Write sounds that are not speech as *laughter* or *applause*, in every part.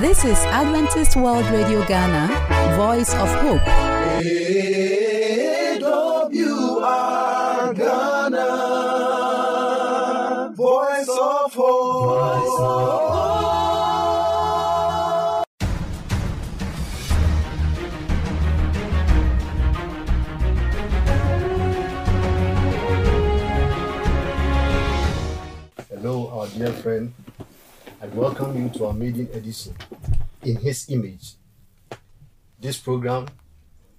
This is Adventist World Radio Ghana, Voice of Hope. AWR Ghana, Voice of Hope. Hello, our dear friend. I welcome you to our maiden edition in His image. This program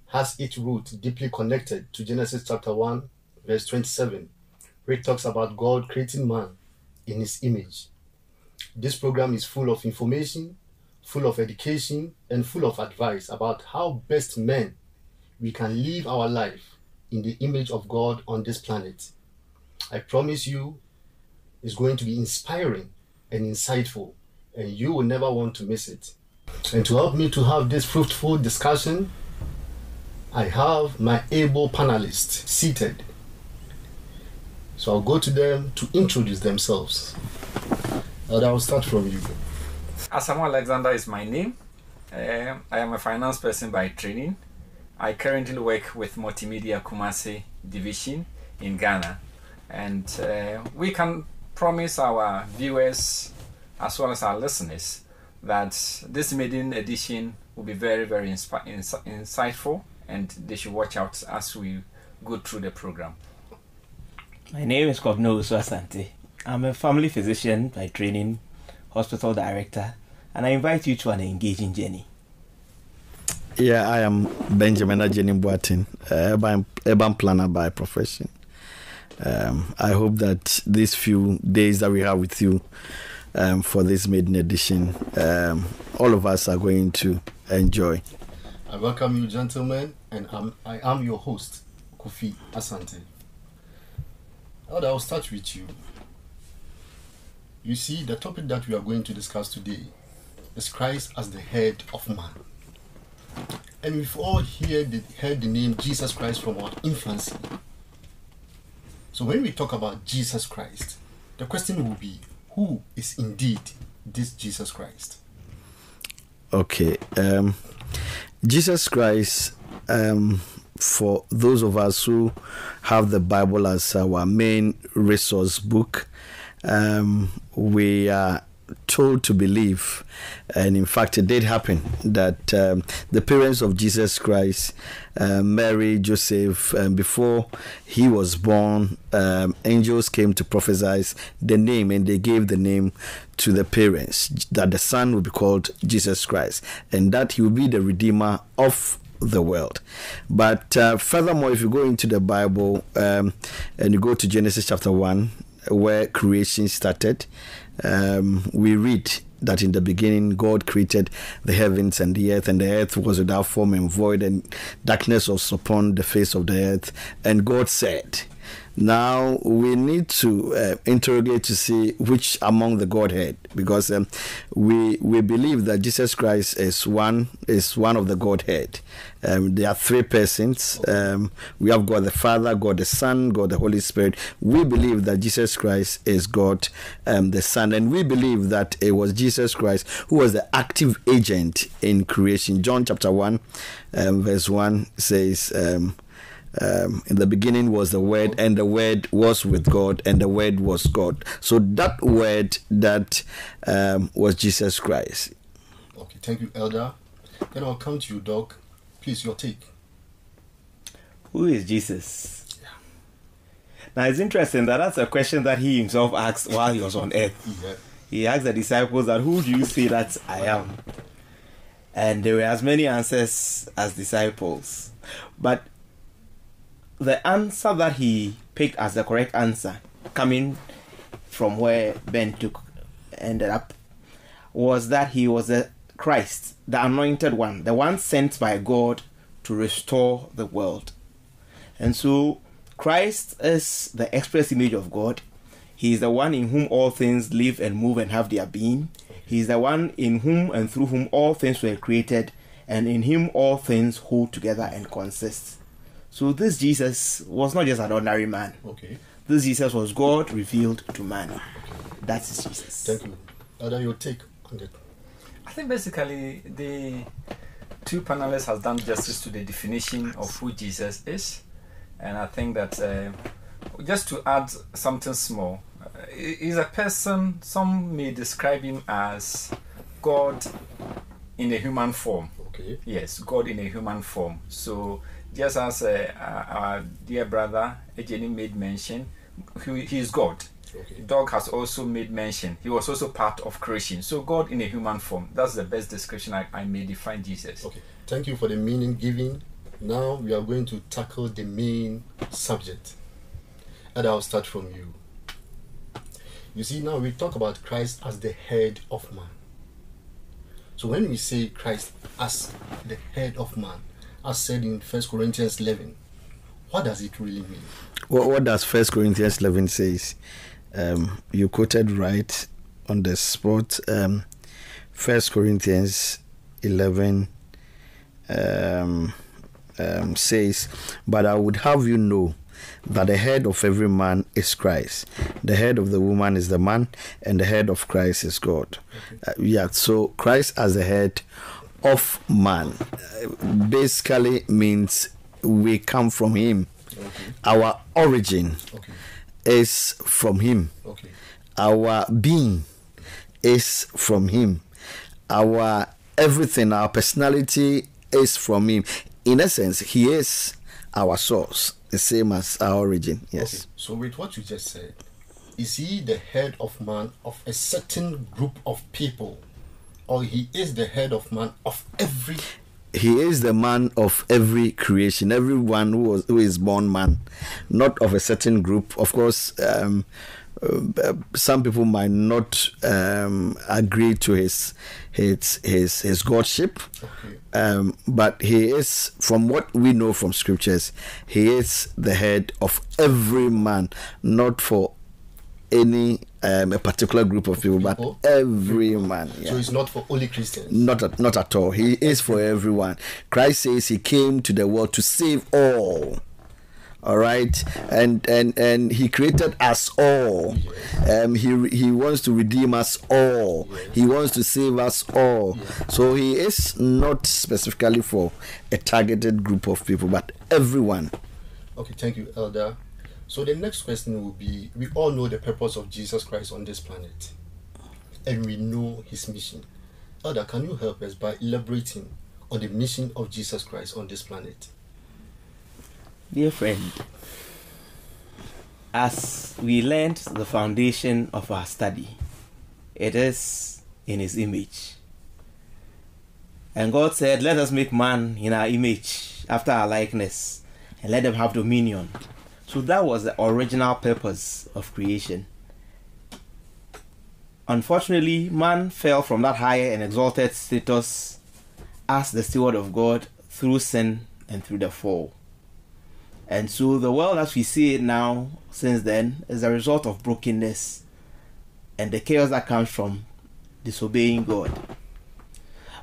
has its root deeply connected to Genesis chapter 1, verse 27, where it talks about God creating man in His image. This program is full of information, full of education, and full of advice about how best men we can live our life in the image of God on this planet. I promise you it's going to be inspiring and insightful, and you will never want to miss it. And to help me to have this fruitful discussion, I have my able panelists seated. So I'll go to them to introduce themselves. And I'll start from you. Asamoah Alexander is my name. Um, I am a finance person by training. I currently work with Multimedia Kumasi Division in Ghana. And uh, we can promise our viewers as well as our listeners that this maiden edition will be very, very inspi- ins- insightful and they should watch out as we go through the program. My name is Kogno Asante. I'm a family physician by training, hospital director, and I invite you to an engaging journey. Yeah, I am Benjamin Ajeni Boateng, urban, urban planner by profession. Um, I hope that these few days that we have with you um, for this maiden edition, um, all of us are going to enjoy. I welcome you, gentlemen, and I'm, I am your host, Kofi Asante. I'll start with you. You see, the topic that we are going to discuss today is Christ as the head of man. And we've all heard the, heard the name Jesus Christ from our infancy. So when we talk about Jesus Christ, the question will be who is indeed this Jesus Christ? Okay. Um, Jesus Christ, um, for those of us who have the Bible as our main resource book, um, we are told to believe, and in fact, it did happen that um, the parents of Jesus Christ, uh, Mary, Joseph, um, before he was born, um, angels came to prophesy the name, and they gave the name to the parents that the son would be called Jesus Christ, and that he will be the redeemer of the world. But uh, furthermore, if you go into the Bible um, and you go to Genesis chapter 1, where creation started, um, we read that in the beginning God created the heavens and the earth, and the earth was without form and void, and darkness was upon the face of the earth. And God said, now we need to uh, interrogate to see which among the Godhead, because um, we we believe that Jesus Christ is one is one of the Godhead. Um, there are three persons. Um, we have God the Father, God the Son, God the Holy Spirit. We believe that Jesus Christ is God um, the Son, and we believe that it was Jesus Christ who was the active agent in creation. John chapter one, um, verse one says. Um, um, in the beginning was the word and the word was with god and the word was god so that word that um, was jesus christ Okay, thank you, Elder. Then I'll come to you, Doc. Please, your take. Who is Jesus? Now it's interesting that that's a question that he himself asked while he was on earth. *laughs* Yeah. He asked the disciples that who do you say that I am? And there were as many answers as disciples. But the answer that he picked as the correct answer, coming from where Ben took ended up, was that he was the Christ, the anointed one, the one sent by God to restore the world. And so Christ is the express image of God. He is the one in whom all things live and move and have their being. He is the one in whom and through whom all things were created, and in him all things hold together and consist. So this Jesus was not just an ordinary man. Okay. This Jesus was God revealed to man. That's Jesus. Thank you. Elder, your take on it. I think basically the two panelists has done justice to the definition of who Jesus is, and I think that uh, just to add something small, uh, is a person. Some may describe him as God in a human form. Okay. Yes, God in a human form. So just as uh, our our dear brother Ejeni made mention, he, he is God. Okay. Doc has also made mention. He was also part of creation. So God in a human form. That's the best description I, I may define Jesus. Okay. Thank you for the meaning giving. Now we are going to tackle the main subject. And I'll start from you. You see, now we talk about Christ as the head of man. So when we say Christ as the head of man, as said in 1 Corinthians 11, what does it really mean? What, what does First Corinthians 11 says? Um, you quoted right on the spot. Um, First Corinthians 11 um, um, says, But I would have you know that the head of every man is Christ. The head of the woman is the man, and the head of Christ is God. Uh, yeah, so Christ as the head of man uh, basically means we come from him. Our origin Okay. Is from him. Okay. Our being is from him. Our everything, our personality is from him. In essence, he is our source, the same as our origin. Yes. Okay. So with what you just said, is he the head of man of a certain group of people? Or he is the head of man of every He is the man of every creation, everyone who was who is born man, not of a certain group. Of course, um, uh, some people might not um, agree to his his his his godship, Okay. um, but he is, from what we know from scriptures, he is the head of every man, not for any um, a particular group of people, but every man. Yeah. So it's not for only Christians. Not at, not at all. He is for everyone. Christ says he came to the world to save all. All right, and and and he created us all. Um, he he wants to redeem us all. He wants to save us all. So he is not specifically for a targeted group of people, but everyone. Okay, thank you, Elder. So the next question will be we all know the purpose of Jesus Christ on this planet. And we know his mission. Elder, can you help us by elaborating on the mission of Jesus Christ on this planet? Dear friend, as we learned the foundation of our study, it is in his image. And God said, Let us make man in our image, after our likeness, and let them have dominion. So that was the original purpose of creation. Unfortunately, man fell from that higher and exalted status as the steward of God through sin and through the fall. And so the world as we see it now, since then, is a result of brokenness and the chaos that comes from disobeying God.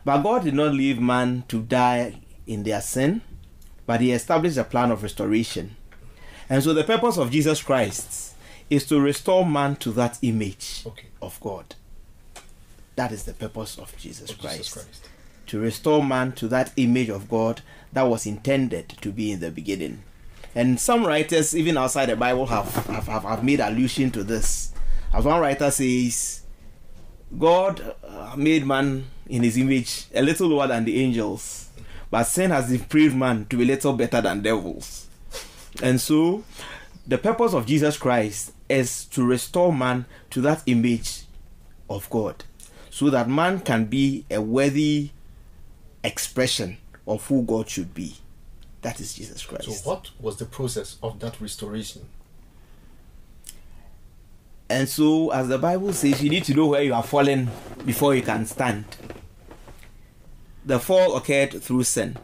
But God did not leave man to die in their sin, but He established a plan of restoration. And so the purpose of Jesus Christ is to restore man to that image Okay. of God. That is the purpose of Jesus, Of Christ Jesus Christ. to restore man to that image of God that was intended to be in the beginning. And some writers, even outside the Bible, have, have, have, have made allusion to this. As one writer says, God uh, made man in his image a little lower than the angels, but sin has depraved man to be a little better than devils. And so, the purpose of Jesus Christ is to restore man to that image of God, so that man can be a worthy expression of who God should be. That is Jesus Christ. So what was the process of that restoration? And so, as the Bible says, you need to know where you are fallen before you can stand. The fall occurred through sin.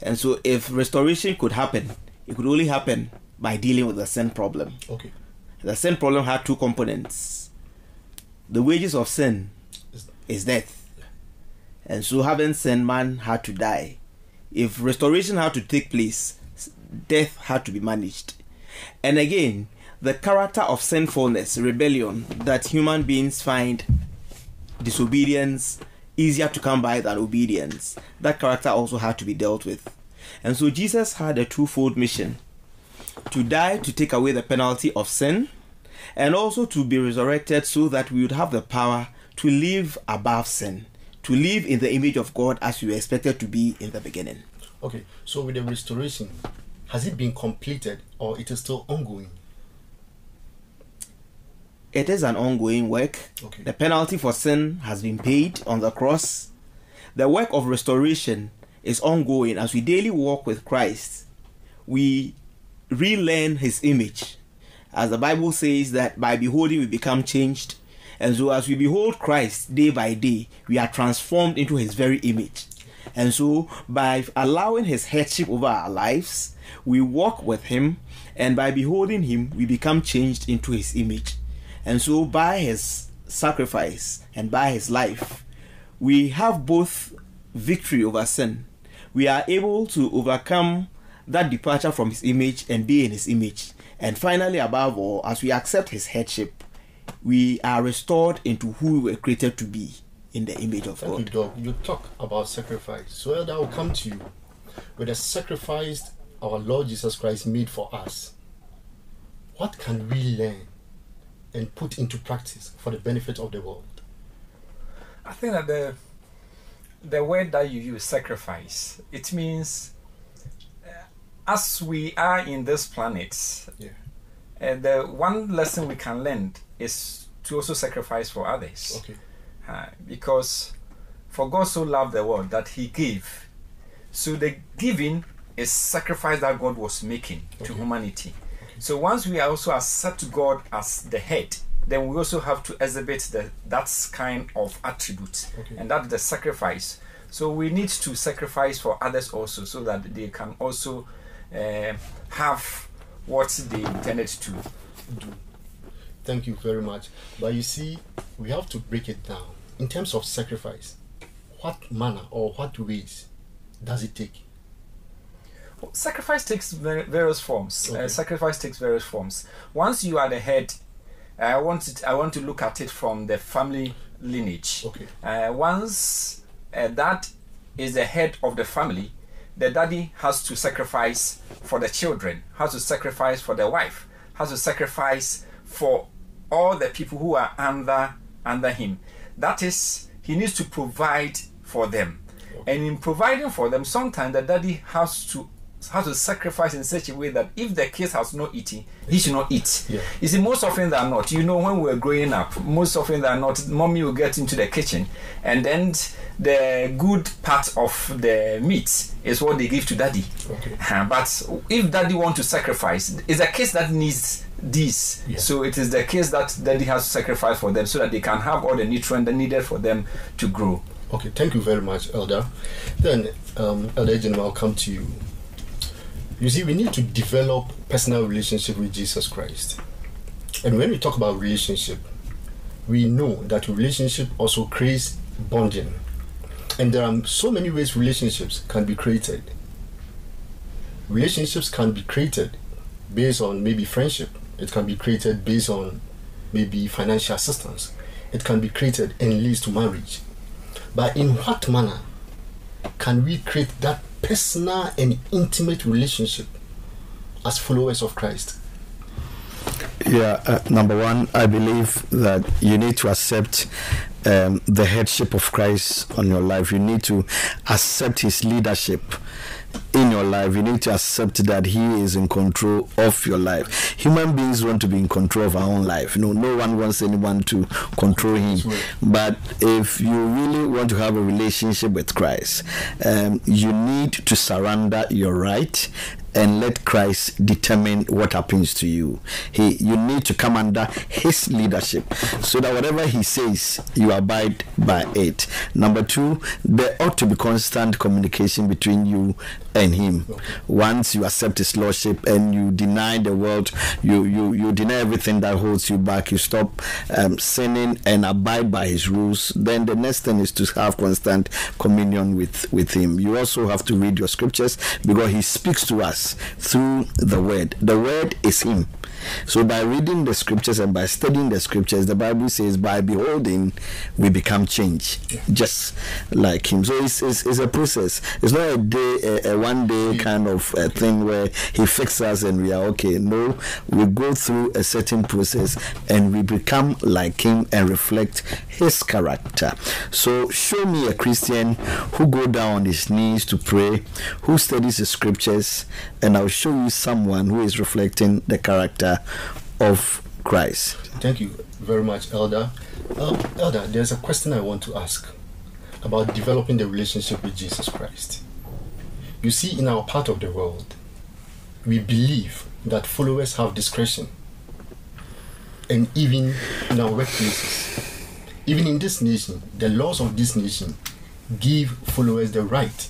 And so, if restoration could happen, it could only happen by dealing with the sin problem. Okay. The sin problem had two components. The wages of sin is death. And so, having sin, man had to die. If restoration had to take place, death had to be managed. And again, the character of sinfulness, rebellion, that human beings find disobedience, easier to come by than obedience, that character also had to be dealt with. And so Jesus had a twofold mission to die to take away the penalty of sin, and also to be resurrected so that we would have the power to live above sin, to live in the image of God as we were expected to be in the beginning. Okay, so with the restoration, has it been completed or it is still ongoing? It is an ongoing work. Okay. The penalty for sin has been paid on the cross. The work of restoration is ongoing as we daily walk with Christ. We relearn his image. As the Bible says that by beholding we become changed. And so as we behold Christ day by day, we are transformed into his very image. And so by allowing his headship over our lives, we walk with him and by beholding him we become changed into his image. And so by his sacrifice and by his life, we have both victory over sin. We are able to overcome that departure from his image and be in his image. And finally, above all, as we accept his headship, we are restored into who we were created to be in the image of Thank you, God. Doc. You talk about sacrifice. So Elder, I will come to you with the sacrifice our Lord Jesus Christ made for us. What can we learn and put into practice for the benefit of the world? I think that the the word that you use, sacrifice, it means uh, as we are in this planet, Yeah. uh, the one lesson we can learn is to also sacrifice for others. Okay. Uh, because for God so loved the world that He gave. So the giving is sacrifice that God was making to Okay. humanity. So once we also accept God as the head, then we also have to exhibit the, that kind of attribute, Okay. and that's the sacrifice. So we need to sacrifice for others also, so that they can also uh, have what they intended to. do. Thank you very much. But you see, we have to break it down. In terms of sacrifice, what manner or what ways does it take? Sacrifice takes various forms. Uh, sacrifice takes various forms. Once you are the head, I want it, I want to look at it from the family lineage. Okay. Uh, once uh, that is the head of the family, the daddy has to sacrifice for the children, has to sacrifice for the wife, has to sacrifice for all the people who are under under him. That is, he needs to provide for them, and in providing for them, sometimes the daddy has to has to sacrifice in such a way that if the kids has not eaten, he should not eat. Yeah. You see, most often than not, you know, when we were growing up, most often than not, mommy will get into the kitchen, and then the good part of the meat is what they give to daddy. Okay. Uh, But if daddy want to sacrifice, it's a case that needs this. Yeah. So it is the case that daddy has to sacrifice for them so that they can have all the nutrient needed for them to grow. Okay, thank you very much, Elder. Then, um, Elder Ejim, I'll come to you. You see, we need to develop personal relationship with Jesus Christ. And when we talk about relationship, we know that relationship also creates bonding. And there are so many ways relationships can be created. Relationships can be created based on maybe friendship. It can be created based on maybe financial assistance. It can be created and leads to marriage. But in what manner can we create that personal and intimate relationship as followers of Christ? Yeah, uh, number one, I believe that you need to accept um, the headship of Christ on your life. You need to accept his leadership in your life. You need to accept that he is in control of your life. Human beings want to be in control of our own life. You know, no one wants anyone to control him. But if you really want to have a relationship with Christ, um, you need to surrender your right and let Christ determine what happens to you. He, you need to come under His leadership, so that whatever He says, you abide by it. Number two, there ought to be constant communication between you and Him. Once you accept His lordship and you deny the world, you you you deny everything that holds you back. You stop um, sinning and abide by His rules. Then the next thing is to have constant communion with with Him. You also have to read your scriptures because He speaks to us through the Word. The Word is Him. So by reading the scriptures and by studying the scriptures, the Bible says, by beholding, we become changed, just like Him. So it's, it's, it's, a process. It's not a day, a, a one day mm. kind of thing where He fixes us and we are okay. No, we go through a certain process and we become like Him and reflect His character. So show me a Christian who go down on his knees to pray, who studies the scriptures, and I'll show you someone who is reflecting the character of Christ. Thank you very much, Elder. Um, Elder, there's a question I want to ask about developing the relationship with Jesus Christ. You see, in our part of the world, we believe that followers have discretion. And even in our workplaces, even in this nation, the laws of this nation give followers the right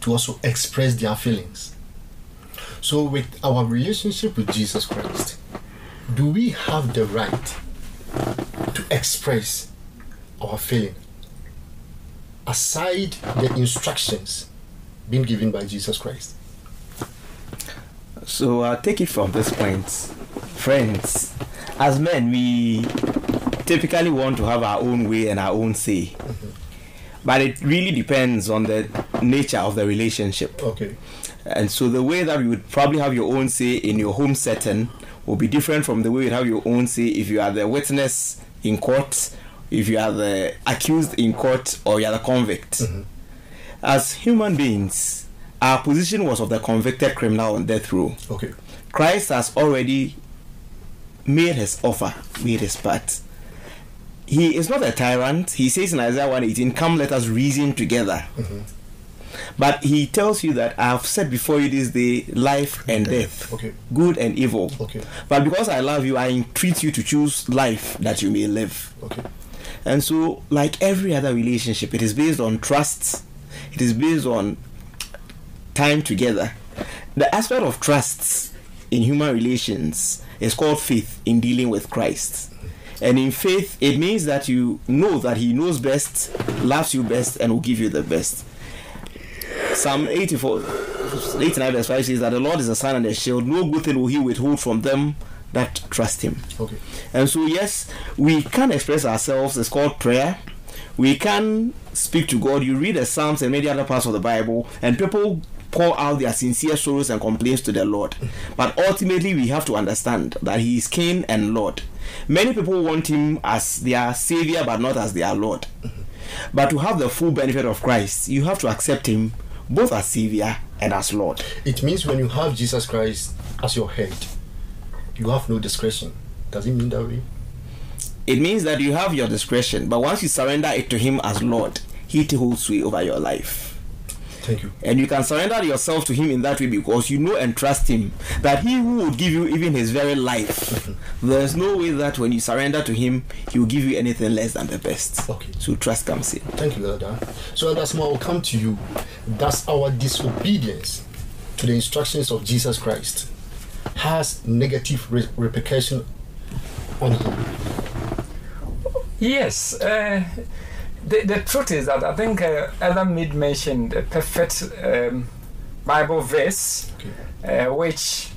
to also express their feelings. So, with our relationship with Jesus Christ, do we have the right to express our feeling aside the instructions being given by Jesus Christ? So, I'll take it from this point. Friends, as men, we typically want to have our own way and our own say. Mm-hmm. But it really depends on the nature of the relationship. Okay. And so the way that you would probably have your own say in your home setting will be different from the way you have your own say if you are the witness in court, if you are the accused in court, or you are the convict. Mm-hmm. As human beings, our position was of the convicted criminal on death row. Okay. Christ has already made his offer, made his part he is not a tyrant. He says in Isaiah 118, Come, let us reason together. Mm-hmm. But he tells you that I have set before you this day life and okay. death, okay. good and evil. Okay. But because I love you, I entreat you to choose life that you may live. Okay. And so, like every other relationship, it is based on trust, it is based on time together. The aspect of trust in human relations is called faith in dealing with Christ. And in faith, it means that you know that He knows best, loves you best, and will give you the best. Psalm 84, 89 verse 5 says that the Lord is a sign and a shield. No good thing will He withhold from them that trust Him. Okay. And so, yes, we can express ourselves. It's called prayer. We can speak to God. You read the Psalms and many other parts of the Bible, and people pour out their sincere sorrows and complaints to the Lord. But ultimately, we have to understand that He is King and Lord. Many people want him as their savior, but not as their Lord. But to have the full benefit of Christ, you have to accept him both as savior and as Lord. It means when you have Jesus Christ as your head, you have no discretion. Does it mean that way? It means that you have your discretion, but once you surrender it to him as Lord, he holds sway over your life. Thank you. And you can surrender yourself to Him in that way because you know and trust Him that He who would give you even His very life. There's no way that when you surrender to Him, He will give you anything less than the best. Okay. So trust comes in. Thank you, Elder. So, Elder Small, will come to you. Does our disobedience to the instructions of Jesus Christ has negative re- repercussion on Him? Yes. Uh, the, the truth is that I think uh, Adam Mid mentioned a perfect um, Bible verse, okay. uh, which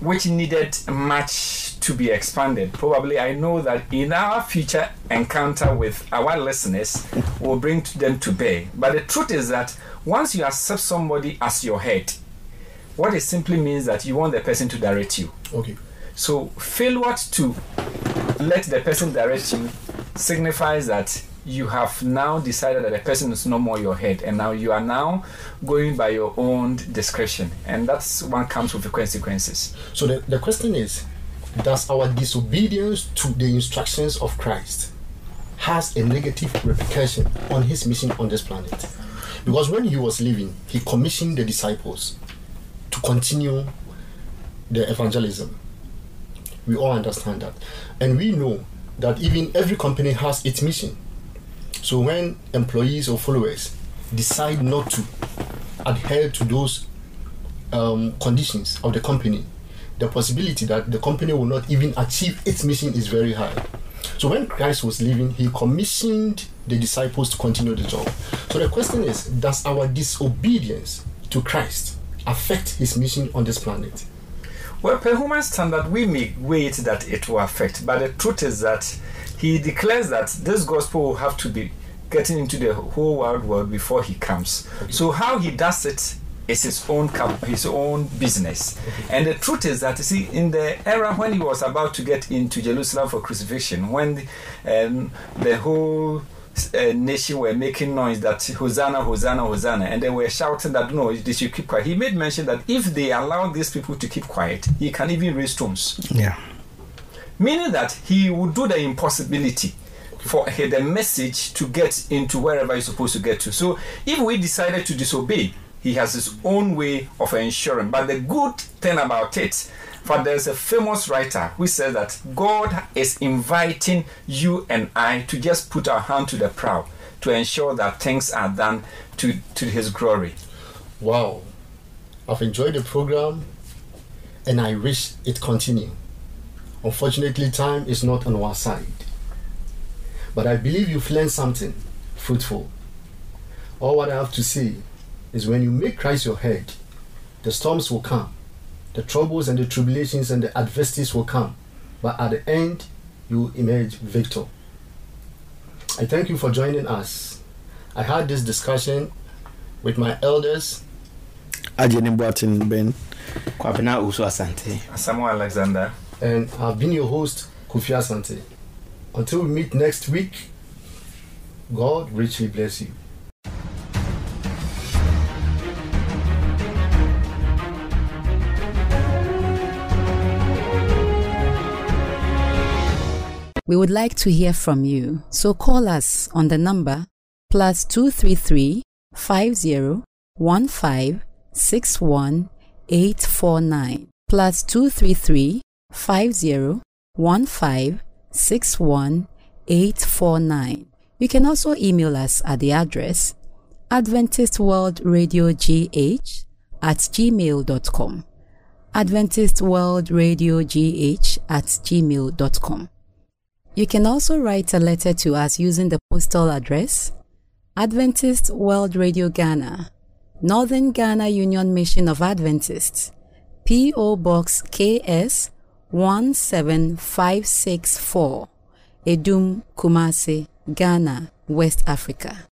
which needed much to be expanded. Probably, I know that in our future encounter with our listeners, *laughs* we'll bring them to bear. But the truth is that once you accept somebody as your head, what it simply means that you want the person to direct you. Okay. So failure to let the person direct you signifies that you have now decided that the person is no more your head and now you are now going by your own discretion. And that's one comes with the consequences. So the, the question is does our disobedience to the instructions of christ has a negative repercussion on his mission on this planet? Because when he was living he commissioned the disciples to continue the evangelism. We all understand that. And we know that even every company has its mission so when employees or followers decide not to adhere to those um, conditions of the company, the possibility that the company will not even achieve its mission is very high. So when Christ was leaving, he commissioned the disciples to continue the job. So the question is, does our disobedience to Christ affect his mission on this planet? Well, per human standard, we may wait that it will affect, but the truth is that he declares that this gospel will have to be getting into the whole wide world before he comes. So how he does it is his own his own business. And the truth is that you see, in the era when he was about to get into Jerusalem for crucifixion, when the, um, the whole uh, nation were making noise that Hosanna, Hosanna, Hosanna, and they were shouting that no, they should keep quiet. He made mention that if they allow these people to keep quiet, he can even raise stones. Yeah. Meaning that he would do the impossibility for the message to get into wherever it's supposed to get to. So if we decided to disobey, he has his own way of ensuring. But the good thing about it, for there's a famous writer who says that God is inviting you and I to just put our hand to the plow to ensure that things are done to, to his glory. Wow. I've enjoyed the program and I wish it continue. Unfortunately, time is not on our side. But I believe you've learned something fruitful. All what I have to say is when you make Christ your head, the storms will come, the troubles and the tribulations and the adversities will come, but at the end, you will emerge victor. I thank you for joining us. I had this discussion with my elders Ajeni Boateng Ben. Kwabena Usu Asante. Samuel Alexander. and I've been your host, Kofi Asante. Until we meet next week, God richly bless you. We would like to hear from you, so call us on the number plus 233 50 15 61 849 plus 233 50 15 61 849. You can also email us at the address Adventist World Radio GH at gmail.com. Adventist World Radio GH at gmail.com. You can also write a letter to us using the postal address Adventist World Radio Ghana, Northern Ghana Union Mission of Adventists, P.O. Box KS 17564, Adum Kumasi, Ghana, West Africa.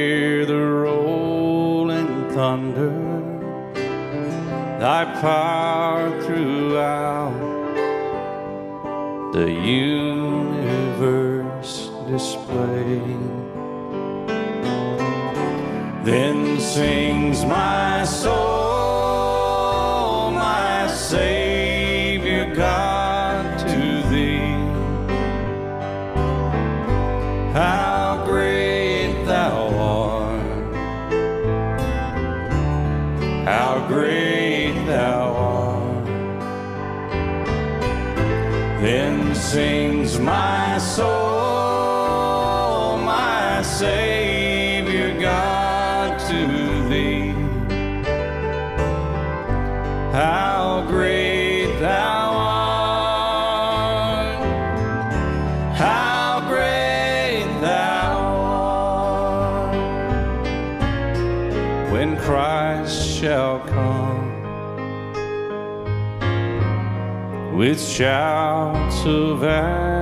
the universe displayed. Then sings my soul, shouts of acclamation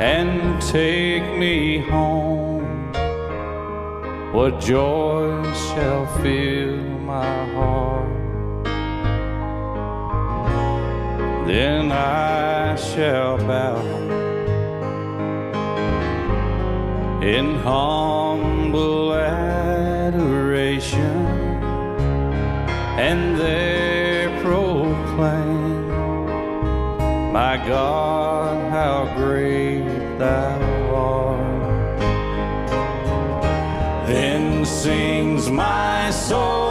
and take me home, what joy shall fill my heart? then I shall bow in humble adoration and there God, how great thou art. Then sings my soul,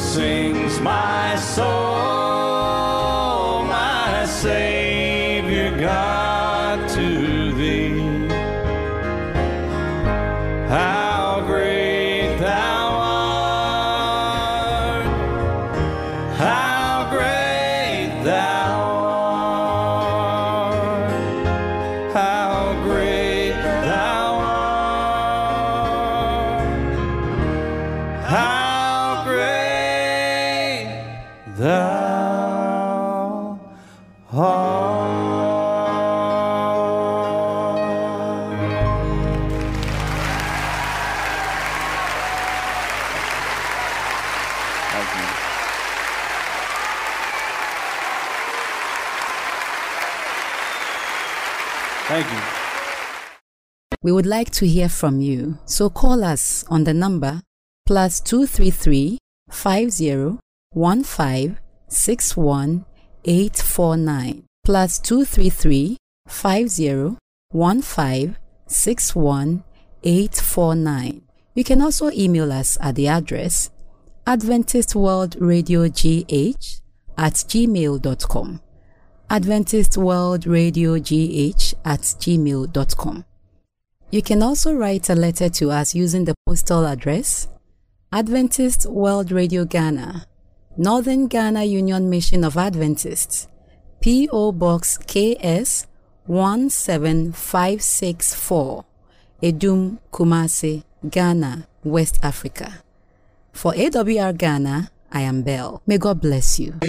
sings my soul, We would like to hear from you, so call us on the number plus 233 50 15 61 849 plus 233 50 15 61 849. You can also email us at the address Adventist World Radio GH at gmail.com. Adventist World Radio GH at gmail.com. You can also write a letter to us using the postal address Adventist World Radio Ghana, Northern Ghana Union Mission of Adventists, P.O. Box KS 17564, Adum Kumasi, Ghana, West Africa. For AWR Ghana, I am Belle. May God bless you.